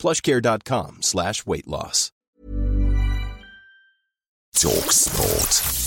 plushcare.com slash weight loss. Talk Sport.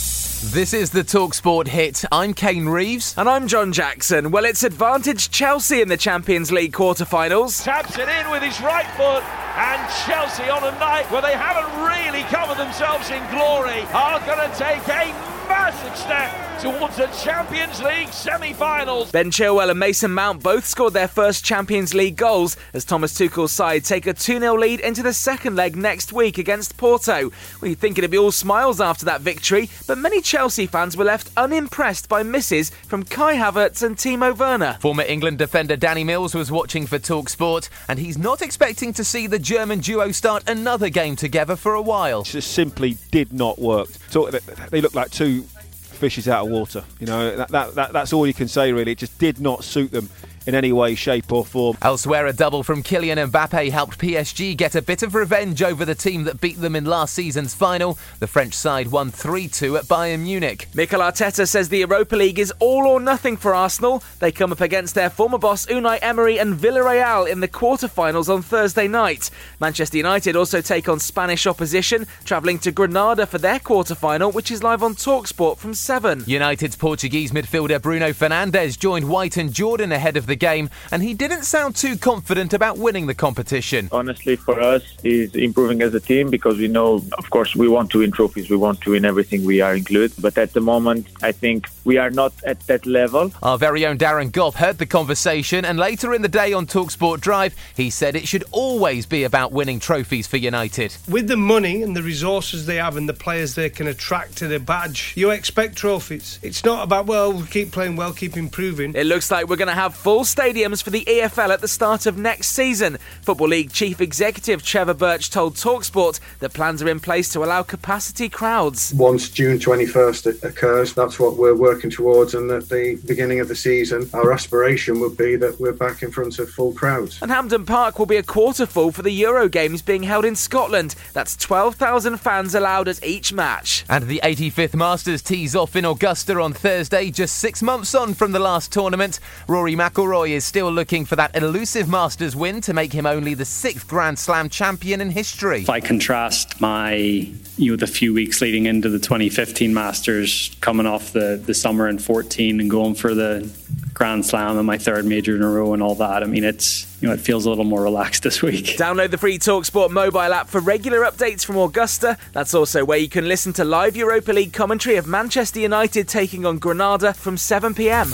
This is the Talksport hit. I'm Kane Reeves. And I'm John Jackson. Well, it's advantage Chelsea in the Champions League quarter-finals. Taps it in with his right foot, and Chelsea on a night where they haven't really covered themselves in glory are going to take a massive step towards the Champions League semi-finals. Ben Chilwell and Mason Mount both scored their first Champions League goals as Thomas Tuchel's side take a 2-0 lead into the second leg next week against Porto. Well, you'd think it'd be all smiles after that victory, but many Chelsea fans were left unimpressed by misses from Kai Havertz and Timo Werner. Former England defender Danny Mills was watching for Talksport, and he's not expecting to see the German duo start another game together for a while. It just simply did not work. So they look like two fishes out of water. You know, that, that, that, that's all you can say, really. It just did not suit them in any way, shape, or form. Elsewhere, a double from Kylian Mbappe helped PSG get a bit of revenge over the team that beat them in last season's final. The French side won 3 2 at Bayern Munich. Mikel Arteta says the Europa League is all or nothing for Arsenal. They come up against their former boss Unai Emery and Villarreal in the quarter-finals on Thursday night. Manchester United also take on Spanish opposition, travelling to Granada for their quarter-final, which is live on Talksport from 7. United's Portuguese midfielder Bruno Fernandes joined White and Jordan ahead of the game, and he didn't sound too confident about winning the competition. Honestly, for us, is improving as a team because we know, of course, we want to win trophies, we want to win everything we are included. But at the moment, I think we are not at that level. Our very own Darren Gough heard the conversation, and later in the day on Talksport Drive, he said it should always be about winning trophies for United. With the money and the resources they have and the players they can attract to the badge, you expect trophies. It's not about, well, we keep playing well, keep improving. It looks like we're going to have full stadiums for the EFL at the start of next season. Football League Chief Executive Trevor Birch told Talksport that plans are in place to allow capacity crowds. Once June 21st occurs, that's what we're working towards, and at the beginning of the season, our aspiration would be that we're back in front of full crowds. And Hampden Park will be a quarter full for the Euro Games being held in Scotland. That's 12,000 fans allowed at each match. And the 85th Masters tees off in Augusta on Thursday, just six months on from the last tournament. Rory McIlroy is still looking for that elusive Masters win to make him only the sixth Grand Slam champion in history. If I contrast my, you know, the few weeks leading into the 2015 Masters, coming off the, the summer in 14 and going for the Grand Slam and my third major in a row and all that, I mean, it's, you know, it feels a little more relaxed this week. Download the free Talksport mobile app for regular updates from Augusta. That's also where you can listen to live Europa League commentary of Manchester United taking on Granada from 7 pm.